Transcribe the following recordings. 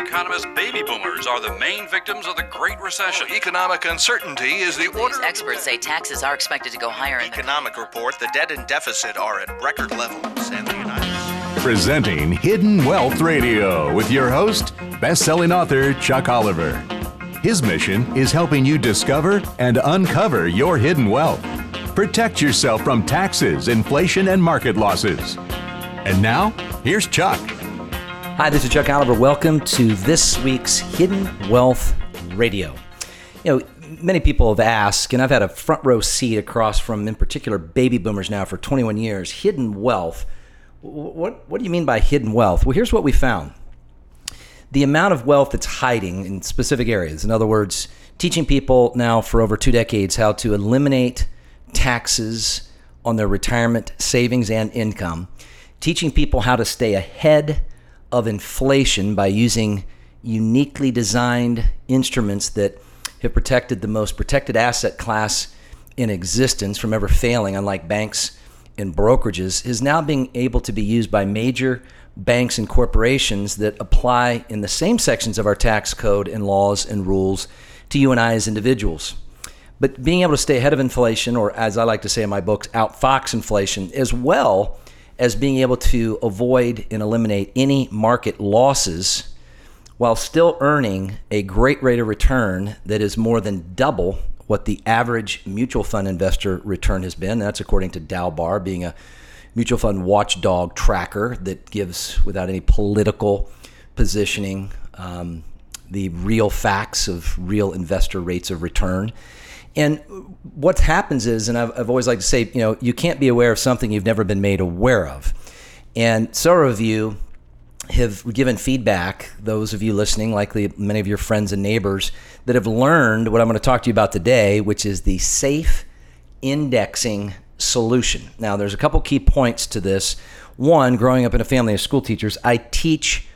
economist baby boomers are the main victims of the Great Recession. Economic uncertainty is the order. Experts say taxes are expected to go higher in the Economic report: the debt and deficit are at record levels in the United States. Presenting Hidden Wealth Radio with your host, best-selling author Chuck Oliver. His mission is helping you discover and uncover your hidden wealth. Protect yourself from taxes, inflation, and market losses. And now, here's Chuck. Hi, this is Chuck Oliver. Welcome to this week's Hidden Wealth Radio. You know, many people have asked, and I've had a front row seat across from, in particular, baby boomers now for 21 years. Hidden wealth. What, what do you mean by hidden wealth? Well, here's what we found the amount of wealth that's hiding in specific areas. In other words, teaching people now for over two decades how to eliminate taxes on their retirement savings and income, teaching people how to stay ahead of inflation by using uniquely designed instruments that have protected the most protected asset class in existence from ever failing, unlike banks and brokerages, is now being able to be used by major banks and corporations that apply in the same sections of our tax code and laws and rules to you and I as individuals. But being able to stay ahead of inflation, or as I like to say in my books, outfox inflation, as well as being able to avoid and eliminate any market losses while still earning a great rate of return that is more than double what the average mutual fund investor return has been. That's according to Dalbar, being a mutual fund watchdog tracker that gives, without any political positioning, um, the real facts of real investor rates of return. And what happens is, and I've, I've always liked to say, you know, you can't be aware of something you've never been made aware of. And several of you have given feedback, those of you listening, likely many of your friends and neighbors, that have learned what I'm going to talk to you about today, which is the safe indexing solution. Now, there's a couple key points to this. One, growing up in a family of school teachers, I teach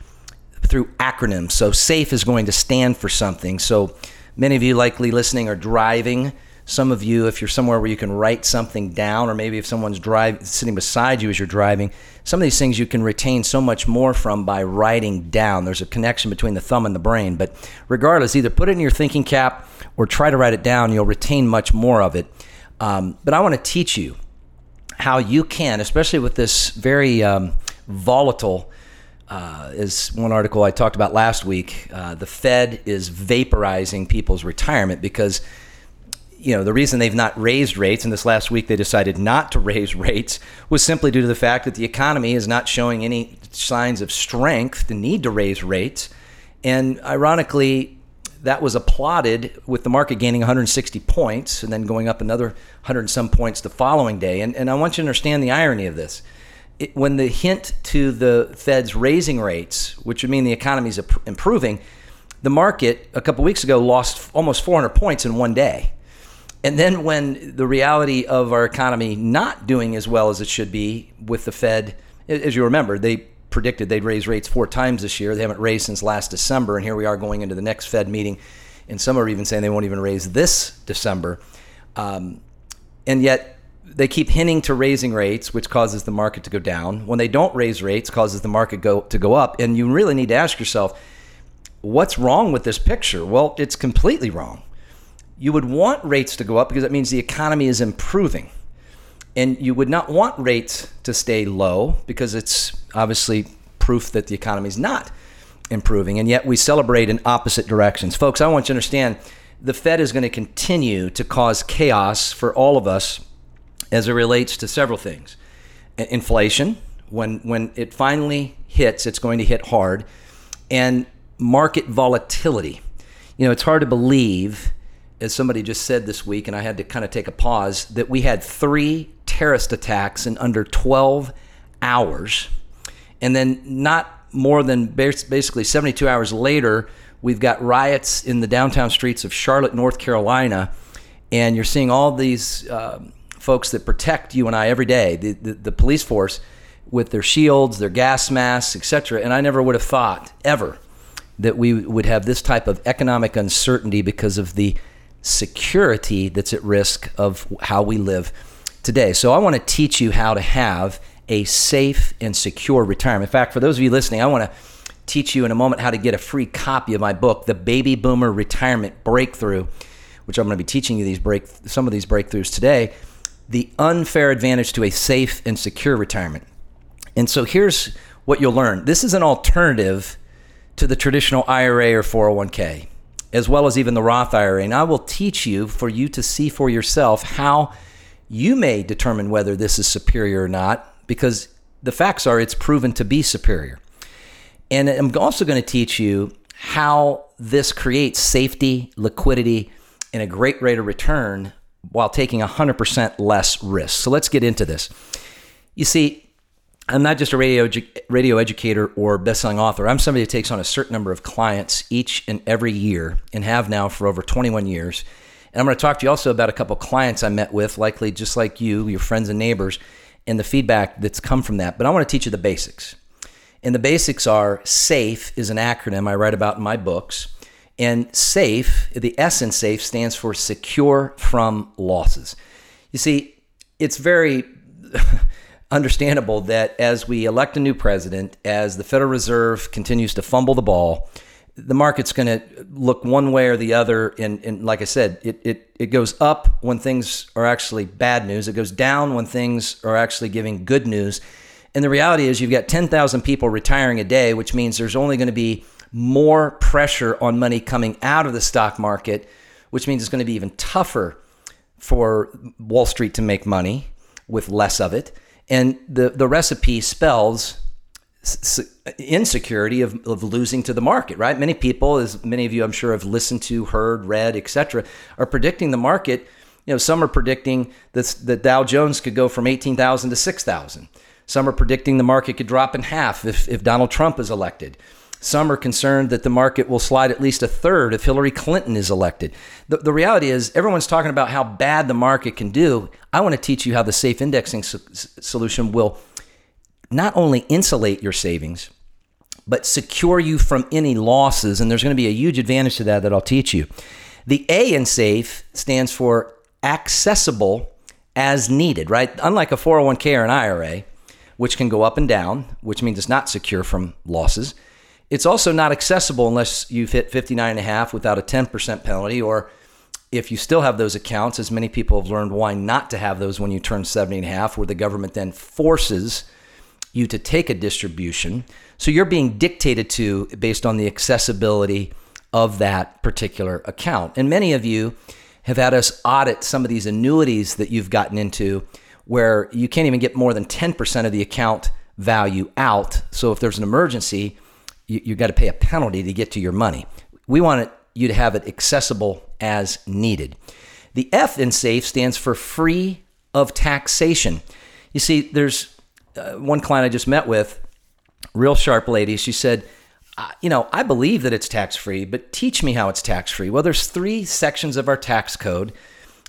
through acronyms. So, SAFE is going to stand for something. So, Many of you likely listening are driving. Some of you, if you're somewhere where you can write something down, or maybe if someone's driving, sitting beside you as you're driving, some of these things you can retain so much more from by writing down. There's a connection between the thumb and the brain. But regardless, either put it in your thinking cap or try to write it down. You'll retain much more of it. Um, but I want to teach you how you can, especially with this very um, volatile uh, is one article I talked about last week. Uh, the Fed is vaporizing people's retirement because, you know, the reason they've not raised rates, and this last week they decided not to raise rates, was simply due to the fact that the economy is not showing any signs of strength to need to raise rates. And ironically, that was applauded with the market gaining 160 points and then going up another 100 and some points the following day. And, and I want you to understand the irony of this it, when the hint to the Fed's raising rates, which would mean the economy is improving, the market a couple weeks ago lost almost 400 points in one day. And then when the reality of our economy not doing as well as it should be with the Fed, as you remember, they predicted they'd raise rates four times this year. They haven't raised since last December, and here we are going into the next Fed meeting, and some are even saying they won't even raise this December. Um, and yet they keep hinting to raising rates, which causes the market to go down. When they don't raise rates, causes the market go to go up. And you really need to ask yourself, what's wrong with this picture? Well, it's completely wrong. You would want rates to go up because that means the economy is improving. And you would not want rates to stay low because it's obviously proof that the economy is not improving. And yet we celebrate in opposite directions. Folks, I want you to understand the Fed is going to continue to cause chaos for all of us as it relates to several things. Inflation, when when it finally hits, it's going to hit hard, and market volatility. You know, it's hard to believe, as somebody just said this week, and I had to kind of take a pause, that we had three terrorist attacks in under 12 hours, and then not more than basically 72 hours later, we've got riots in the downtown streets of Charlotte, North Carolina, and you're seeing all these. Um, folks that protect you and I every day, the, the, the police force, with their shields, their gas masks, etc. And I never would have thought ever that we would have this type of economic uncertainty because of the security that's at risk of how we live today. So I want to teach you how to have a safe and secure retirement. In fact, for those of you listening, I want to teach you in a moment how to get a free copy of my book, The Baby Boomer Retirement Breakthrough, which I'm going to be teaching you these break some of these breakthroughs today. The unfair advantage to a safe and secure retirement. And so here's what you'll learn. This is an alternative to the traditional IRA or 401k, as well as even the Roth IRA. And I will teach you for you to see for yourself how you may determine whether this is superior or not, because the facts are it's proven to be superior. And I'm also going to teach you how this creates safety, liquidity, and a great rate of return while taking 100% less risk. So let's get into this. You see, I'm not just a radio radio educator or best-selling author. I'm somebody who takes on a certain number of clients each and every year and have now for over 21 years. And I'm going to talk to you also about a couple clients I met with, likely just like you, your friends and neighbors, and the feedback that's come from that. But I want to teach you the basics. And the basics are SAFE is an acronym I write about in my books. And SAFE, the S in SAFE stands for secure from losses. You see, it's very understandable that as we elect a new president, as the Federal Reserve continues to fumble the ball, the market's going to look one way or the other. And, and like I said, it, it, it goes up when things are actually bad news, it goes down when things are actually giving good news. And the reality is, you've got 10,000 people retiring a day, which means there's only going to be more pressure on money coming out of the stock market, which means it's going to be even tougher for Wall Street to make money with less of it. And the, the recipe spells insecurity of, of losing to the market, right? Many people, as many of you I'm sure have listened to, heard, read, etc., are predicting the market. You know, some are predicting that the Dow Jones could go from 18,000 to 6,000. Some are predicting the market could drop in half if, if Donald Trump is elected. Some are concerned that the market will slide at least a third if Hillary Clinton is elected. The, the reality is, everyone's talking about how bad the market can do. I want to teach you how the safe indexing so- solution will not only insulate your savings, but secure you from any losses. And there's going to be a huge advantage to that that I'll teach you. The A in SAFE stands for accessible as needed, right? Unlike a 401k or an IRA, which can go up and down, which means it's not secure from losses. It's also not accessible unless you've hit 59 and a half without a 10% penalty or if you still have those accounts, as many people have learned why not to have those when you turn 70 and a half, where the government then forces you to take a distribution. So you're being dictated to based on the accessibility of that particular account. And many of you have had us audit some of these annuities that you've gotten into where you can't even get more than 10% of the account value out. So if there's an emergency, you, you got to pay a penalty to get to your money. We want it, you to have it accessible as needed. The F in SAFE stands for free of taxation. You see, there's uh, one client I just met with, real sharp lady. She said, you know, I believe that it's tax free, but teach me how it's tax free. Well, there's three sections of our tax code,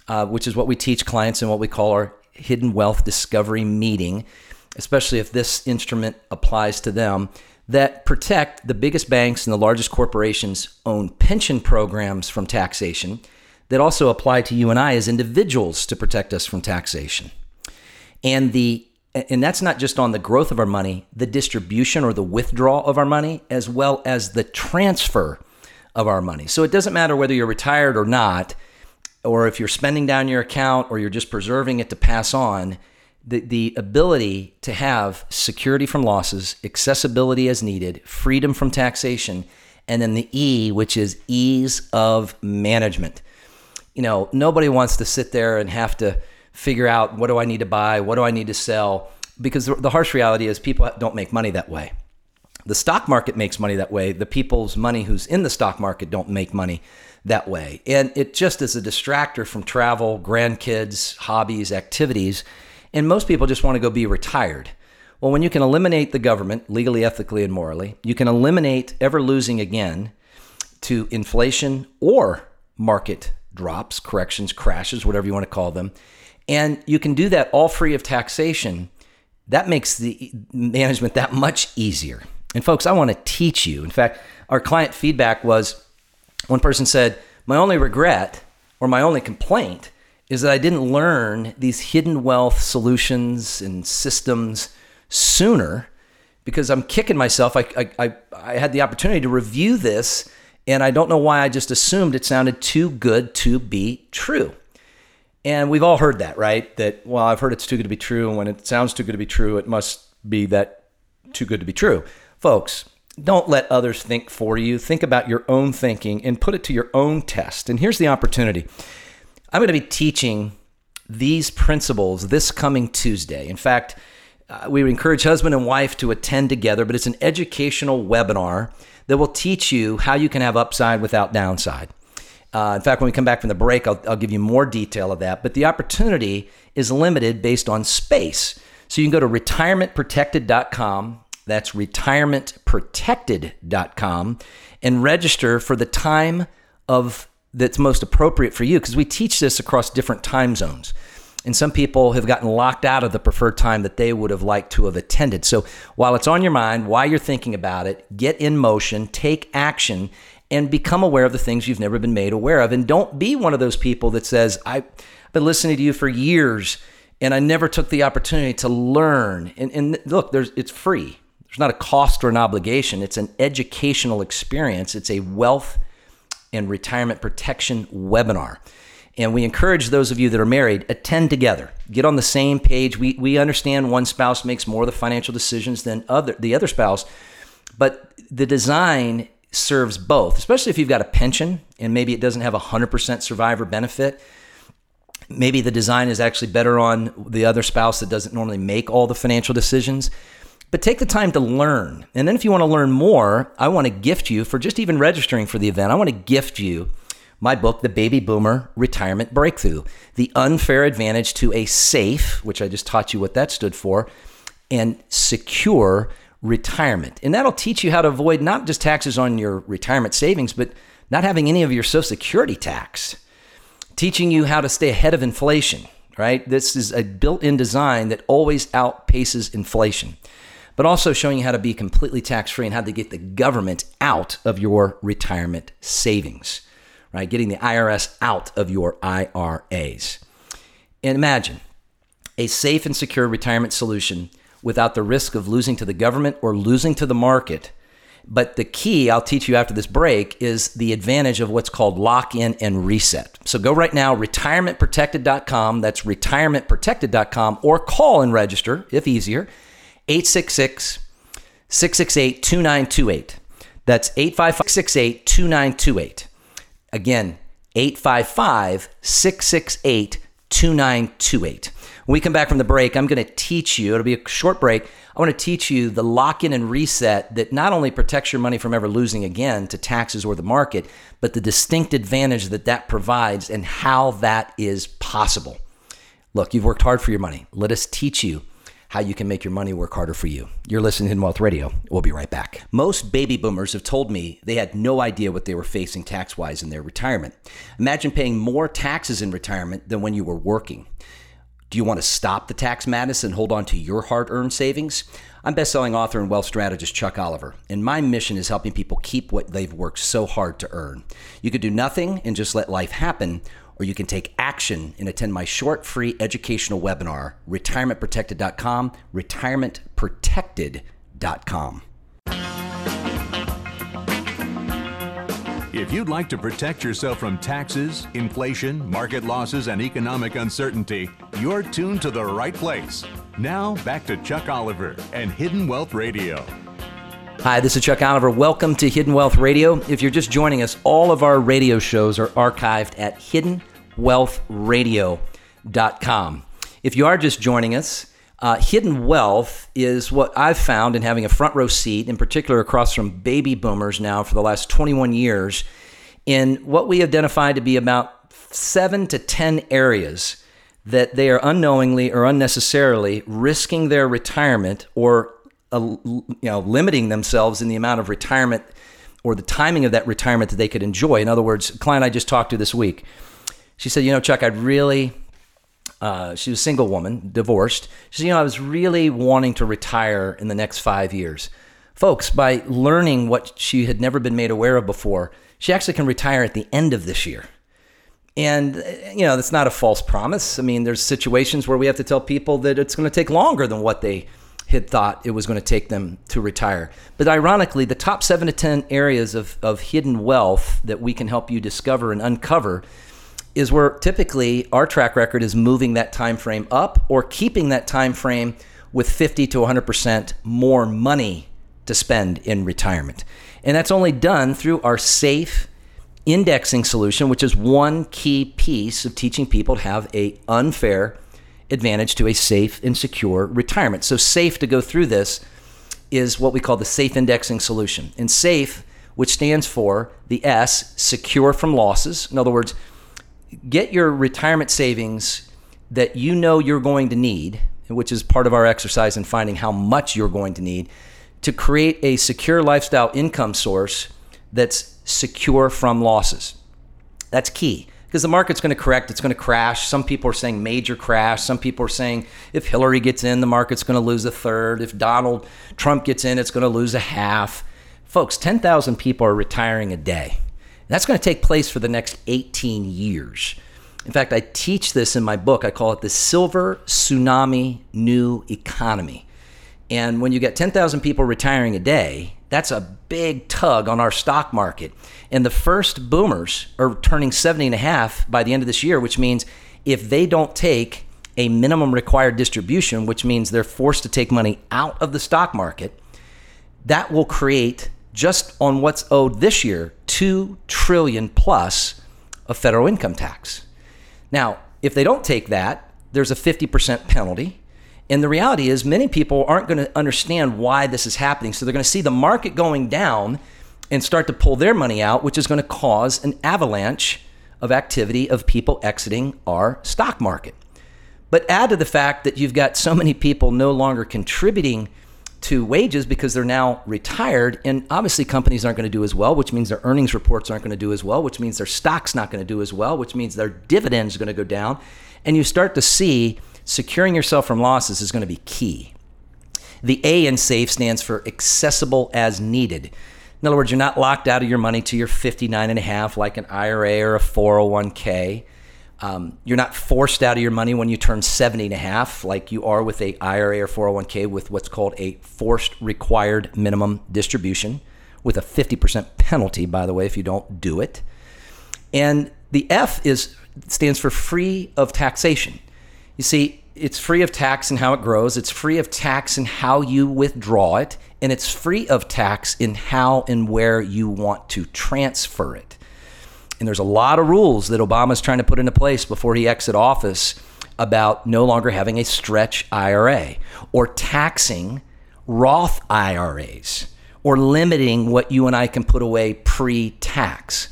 uh, which is what we teach clients in what we call our hidden wealth discovery meeting, especially if this instrument applies to them, that protect the biggest banks and the largest corporations own pension programs from taxation that also apply to you and I as individuals to protect us from taxation. And the and that's not just on the growth of our money, the distribution or the withdrawal of our money, as well as the transfer of our money. So it doesn't matter whether you're retired or not, or if you're spending down your account or you're just preserving it to pass on, the, the ability to have security from losses, accessibility as needed, freedom from taxation, and then the E, which is ease of management. You know, nobody wants to sit there and have to figure out what do I need to buy, what do I need to sell, because the, the harsh reality is people don't make money that way. The stock market makes money that way. The people's money who's in the stock market don't make money that way. And it just is a distractor from travel, grandkids, hobbies, activities. And most people just want to go be retired. Well, when you can eliminate the government legally, ethically, and morally, you can eliminate ever losing again to inflation or market drops, corrections, crashes, whatever you want to call them, and you can do that all free of taxation. That makes the management that much easier. And folks, I want to teach you. In fact, our client feedback was one person said, My only regret or my only complaint is that I didn't learn these hidden wealth solutions and systems sooner because I'm kicking myself. I, I, I, I had the opportunity to review this, and I don't know why I just assumed it sounded too good to be true. And we've all heard that, right? That, well, I've heard it's too good to be true. And when it sounds too good to be true, it must be that too good to be true. Folks, don't let others think for you. Think about your own thinking and put it to your own test. And here's the opportunity I'm going to be teaching these principles this coming Tuesday. In fact, uh, we encourage husband and wife to attend together, but it's an educational webinar that will teach you how you can have upside without downside. Uh, in fact, when we come back from the break, I'll, I'll give you more detail of that. But the opportunity is limited based on space. So you can go to retirementprotected.com. That's retirementprotected.com and register for the time of that's most appropriate for you because we teach this across different time zones. And some people have gotten locked out of the preferred time that they would have liked to have attended. So while it's on your mind, while you're thinking about it, get in motion, take action, and become aware of the things you've never been made aware of. And don't be one of those people that says, I've been listening to you for years and I never took the opportunity to learn. And, and look, there's, it's free. There's not a cost or an obligation. It's an educational experience. It's a wealth and retirement protection webinar. And we encourage those of you that are married, attend together. Get on the same page. We, we understand one spouse makes more of the financial decisions than other the other spouse, but the design serves both, especially if you've got a pension and maybe it doesn't have a 100% survivor benefit. Maybe the design is actually better on the other spouse that doesn't normally make all the financial decisions. But take the time to learn. And then if you want to learn more, I want to gift you for just even registering for the event. I want to gift you my book, The Baby Boomer Retirement Breakthrough The Unfair Advantage to a Safe, which I just taught you what that stood for, and Secure Retirement. And that'll teach you how to avoid not just taxes on your retirement savings, but not having any of your Social Security tax, teaching you how to stay ahead of inflation, right? This is a built in design that always outpaces inflation but also showing you how to be completely tax free and how to get the government out of your retirement savings right? Getting the IRS out of your IRAs. And imagine a safe and secure retirement solution without the risk of losing to the government or losing to the market. But the key I'll teach you after this break is the advantage of what's called lock in and reset. So go right now, retirementprotected.com. That's retirementprotected.com or call and register if easier, 866 668 2928. That's 855 668 2928. Again, 855 668 2928. When we come back from the break, I'm going to teach you, it'll be a short break. I want to teach you the lock in and reset that not only protects your money from ever losing again to taxes or the market, but the distinct advantage that that provides and how that is possible. Look, you've worked hard for your money. Let us teach you how you can make your money work harder for you. You're listening to Wealth Radio. We'll be right back. Most baby boomers have told me they had no idea what they were facing tax wise in their retirement. Imagine paying more taxes in retirement than when you were working. Do you want to stop the tax madness and hold on to your hard earned savings? I'm best-selling author and wealth strategist Chuck Oliver, and my mission is helping people keep what they've worked so hard to earn. You could do nothing and just let life happen, or you can take action and attend my short free educational webinar, retirementprotected.com, retirementprotected.com. If you'd like to protect yourself from taxes, inflation, market losses, and economic uncertainty, you're tuned to the right place. Now, back to Chuck Oliver and Hidden Wealth Radio. Hi, this is Chuck Oliver. Welcome to Hidden Wealth Radio. If you're just joining us, all of our radio shows are archived at hiddenwealthradio.com. If you are just joining us, uh, hidden wealth is what I've found in having a front row seat, in particular across from baby boomers now for the last 21 years, in what we identified to be about seven to 10 areas that they are unknowingly or unnecessarily risking their retirement or uh, you know limiting themselves in the amount of retirement or the timing of that retirement that they could enjoy. In other words, a client I just talked to this week, she said, "You know, Chuck, I'd really uh, she was a single woman, divorced. She said, You know, I was really wanting to retire in the next five years. Folks, by learning what she had never been made aware of before, she actually can retire at the end of this year. And, uh, you know, that's not a false promise. I mean, there's situations where we have to tell people that it's going to take longer than what they had thought it was going to take them to retire. But ironically, the top seven to 10 areas of, of hidden wealth that we can help you discover and uncover is where typically our track record is moving that time frame up or keeping that time frame with 50 to 100% more money to spend in retirement. And that's only done through our safe indexing solution, which is one key piece of teaching people to have a unfair advantage to a safe and secure retirement. So safe to go through this is what we call the safe indexing solution. And safe, which stands for the S, secure from losses. In other words, get your retirement savings that you know you're going to need, which is part of our exercise in finding how much you're going to need to create a secure lifestyle income source that's secure from losses. That's key because the market's going to correct, it's going to crash. Some people are saying major crash. Some people are saying if Hillary gets in, the market's going to lose a third. If Donald Trump gets in, it's going to lose a half. Folks, 10,000 people are retiring a day. That's going to take place for the next 18 years. In fact, I teach this in my book. I call it the Silver Tsunami New Economy. And when you get 10,000 people retiring a day, that's a big tug on our stock market. And the first boomers are turning 70 and a half by the end of this year, which means if they don't take a minimum required distribution, which means they're forced to take money out of the stock market, that will create just on what's owed this year, 2 trillion plus of federal income tax. Now, if they don't take that, there's a 50% penalty. And the reality is, many people aren't going to understand why this is happening. So they're going to see the market going down and start to pull their money out, which is going to cause an avalanche of activity of people exiting our stock market. But add to the fact that you've got so many people no longer contributing to wages because they're now retired. And obviously, companies aren't going to do as well, which means their earnings reports aren't going to do as well, which means their stock's not going to do as well, which means their dividends are going to go down. And you start to see securing yourself from losses is going to be key. The A in SAFE stands for accessible as needed. In other words, you're not locked out of your money to your 59 and a half like an IRA or a 401k. Um, you're not forced out of your money when you turn 70 and a half, like you are with a IRA or 401k with what's called a forced required minimum distribution, with a 50% penalty, by the way, if you don't do it. And the F is stands for free of taxation. You see, it's free of tax in how it grows, it's free of tax in how you withdraw it, and it's free of tax in how and where you want to transfer it. And there's a lot of rules that Obama's trying to put into place before he exit office about no longer having a stretch IRA or taxing Roth IRAs or limiting what you and I can put away pre tax.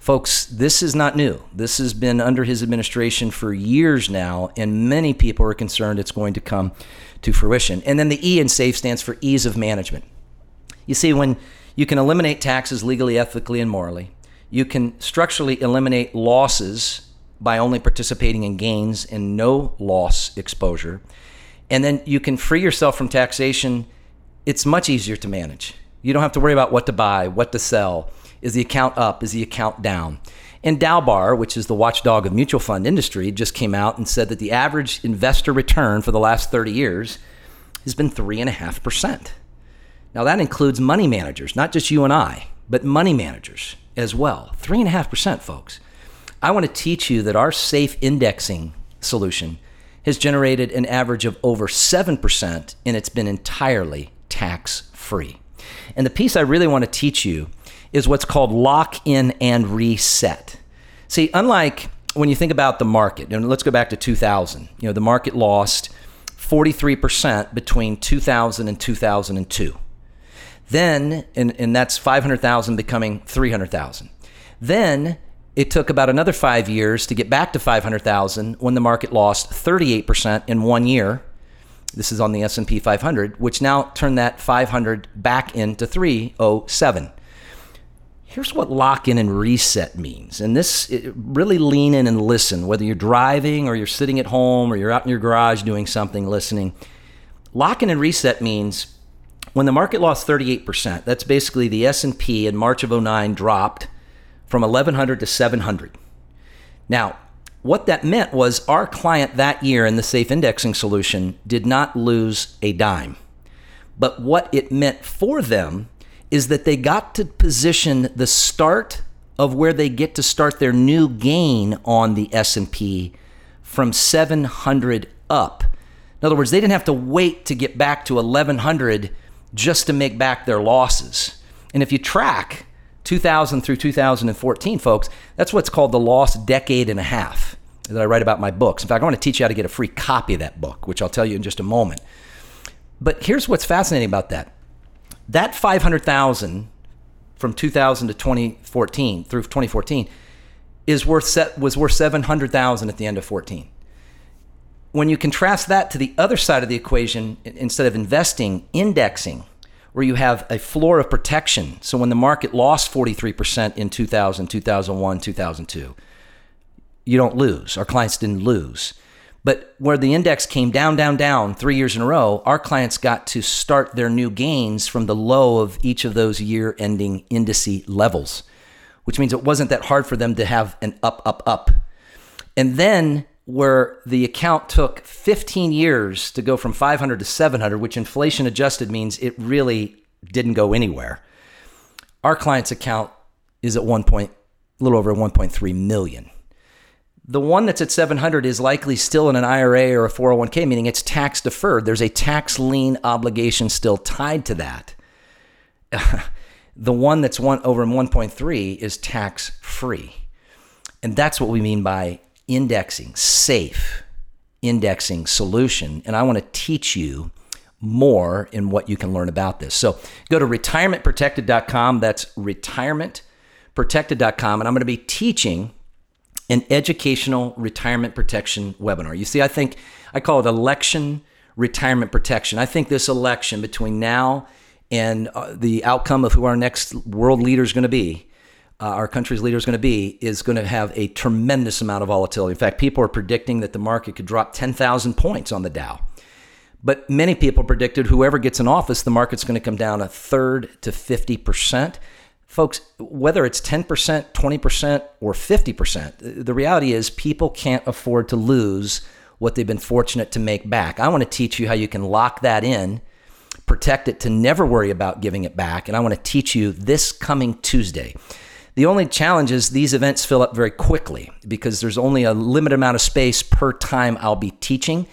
Folks, this is not new. This has been under his administration for years now, and many people are concerned it's going to come to fruition. And then the E in SAFE stands for ease of management. You see, when you can eliminate taxes legally, ethically, and morally, you can structurally eliminate losses by only participating in gains and no loss exposure. And then you can free yourself from taxation. It's much easier to manage. You don't have to worry about what to buy, what to sell. Is the account up? Is the account down? And Dalbar, which is the watchdog of mutual fund industry, just came out and said that the average investor return for the last 30 years has been 3.5%. Now, that includes money managers, not just you and I, but money managers as well. 3.5%, folks. I want to teach you that our safe indexing solution has generated an average of over 7%, and it's been entirely tax free. And the piece I really want to teach you is what's called lock in and reset. See, unlike when you think about the market, and let's go back to 2000, you know, the market lost 43% between 2000 and 2002. Then, and, and that's 500,000 becoming 300,000. Then it took about another five years to get back to 500,000 when the market lost 38% in one year. This is on the S&P 500, which now turned that 500 back into 307. Here's what lock in and reset means. And this uh, really lean in and listen, whether you're driving or you're sitting at home or you're out in your garage doing something listening. Lock in and reset means when the market lost 38%, that's basically the S&P in March of 09 dropped from 1100 to 700. Now, what that meant was our client that year in the safe indexing solution did not lose a dime. But what it meant for them is that they got to position the start of where they get to start their new gain on the S&P from 700 up. In other words, they didn't have to wait to get back to 1100 just to make back their losses. And if you track 2000 through 2014, folks, that's what's called the lost decade and a half that I write about my books. In fact, I want to teach you how to get a free copy of that book, which I'll tell you in just a moment. But here's what's fascinating about that. That 500,000 from 2000 to 2014 through 2014 is worth set, was worth 700,000 at the end of 14. When you contrast that to the other side of the equation, instead of investing, indexing, where you have a floor of protection. So when the market lost 43% in 2000, 2001, 2002, you don't lose. Our clients didn't lose. But where the index came down, down, down three years in a row, our clients got to start their new gains from the low of each of those year ending indice levels, which means it wasn't that hard for them to have an up, up, up. And then where the account took 15 years to go from 500 to 700, which inflation adjusted means it really didn't go anywhere. Our client's account is at one point, a little over 1.3 million. The one that's at 700 is likely still in an IRA or a 401k, meaning it's tax deferred. There's a tax lien obligation still tied to that. the one that's one over 1.3 is tax free. And that's what we mean by indexing, safe indexing solution. And I want to teach you more in what you can learn about this. So go to retirementprotected.com. That's retirementprotected.com. And I'm going to be teaching an educational retirement protection webinar. You see, I think I call it election retirement protection. I think this election between now and uh, the outcome of who our next world leader is going to be uh, our country's leader is going to be is going to have a tremendous amount of volatility. In fact, people are predicting that the market could drop 10,000 points on the Dow. But many people predicted whoever gets in office, the market's going to come down a third to 50%. Folks, whether it's 10%, 20%, or 50%, the reality is people can't afford to lose what they've been fortunate to make back. I want to teach you how you can lock that in, protect it to never worry about giving it back. And I want to teach you this coming Tuesday. The only challenge is these events fill up very quickly because there's only a limited amount of space per time I'll be teaching.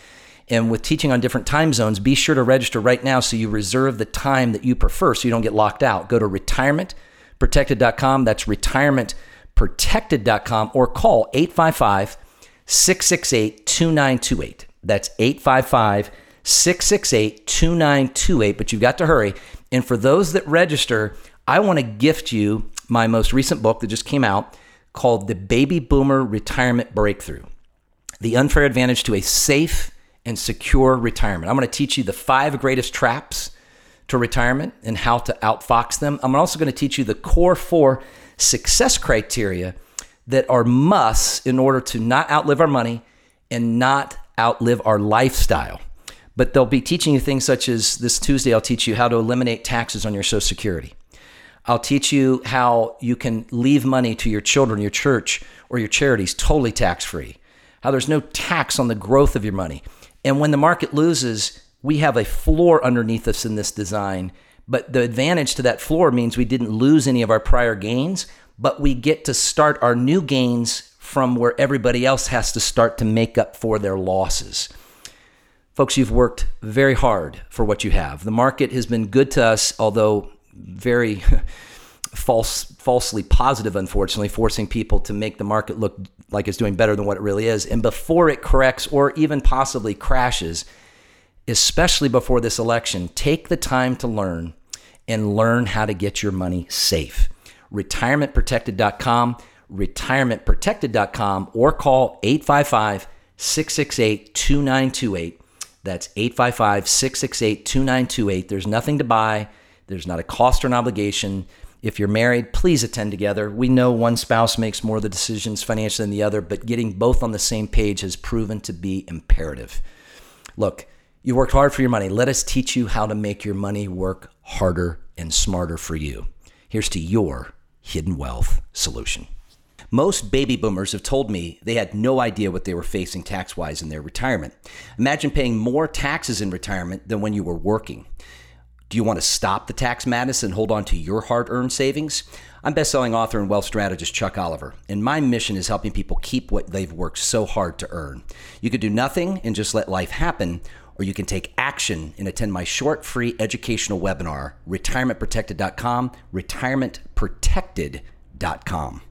And with teaching on different time zones, be sure to register right now so you reserve the time that you prefer so you don't get locked out. Go to retirementprotected.com. That's retirementprotected.com or call 855 668 2928. That's 855 668 2928. But you've got to hurry. And for those that register, I want to gift you my most recent book that just came out called The Baby Boomer Retirement Breakthrough The Unfair Advantage to a Safe and Secure Retirement. I'm going to teach you the five greatest traps to retirement and how to outfox them. I'm also going to teach you the core four success criteria that are musts in order to not outlive our money and not outlive our lifestyle. But they'll be teaching you things such as this Tuesday, I'll teach you how to eliminate taxes on your Social Security. I'll teach you how you can leave money to your children, your church, or your charities totally tax free. How there's no tax on the growth of your money. And when the market loses, we have a floor underneath us in this design. But the advantage to that floor means we didn't lose any of our prior gains, but we get to start our new gains from where everybody else has to start to make up for their losses. Folks, you've worked very hard for what you have. The market has been good to us, although very false, falsely positive, unfortunately, forcing people to make the market look like it's doing better than what it really is. And before it corrects or even possibly crashes, especially before this election, take the time to learn and learn how to get your money safe. RetirementProtected.com, retirementprotected.com, or call 855 668 2928. That's 855 668 2928. There's nothing to buy. There's not a cost or an obligation. If you're married, please attend together. We know one spouse makes more of the decisions financially than the other, but getting both on the same page has proven to be imperative. Look, you worked hard for your money. Let us teach you how to make your money work harder and smarter for you. Here's to your hidden wealth solution. Most baby boomers have told me they had no idea what they were facing tax wise in their retirement. Imagine paying more taxes in retirement than when you were working. Do you want to stop the tax madness and hold on to your hard earned savings? I'm best-selling author and wealth strategist Chuck Oliver, and my mission is helping people keep what they've worked so hard to earn. You could do nothing and just let life happen, or you can take action and attend my short free educational webinar, retirementprotected.com, retirementprotected.com.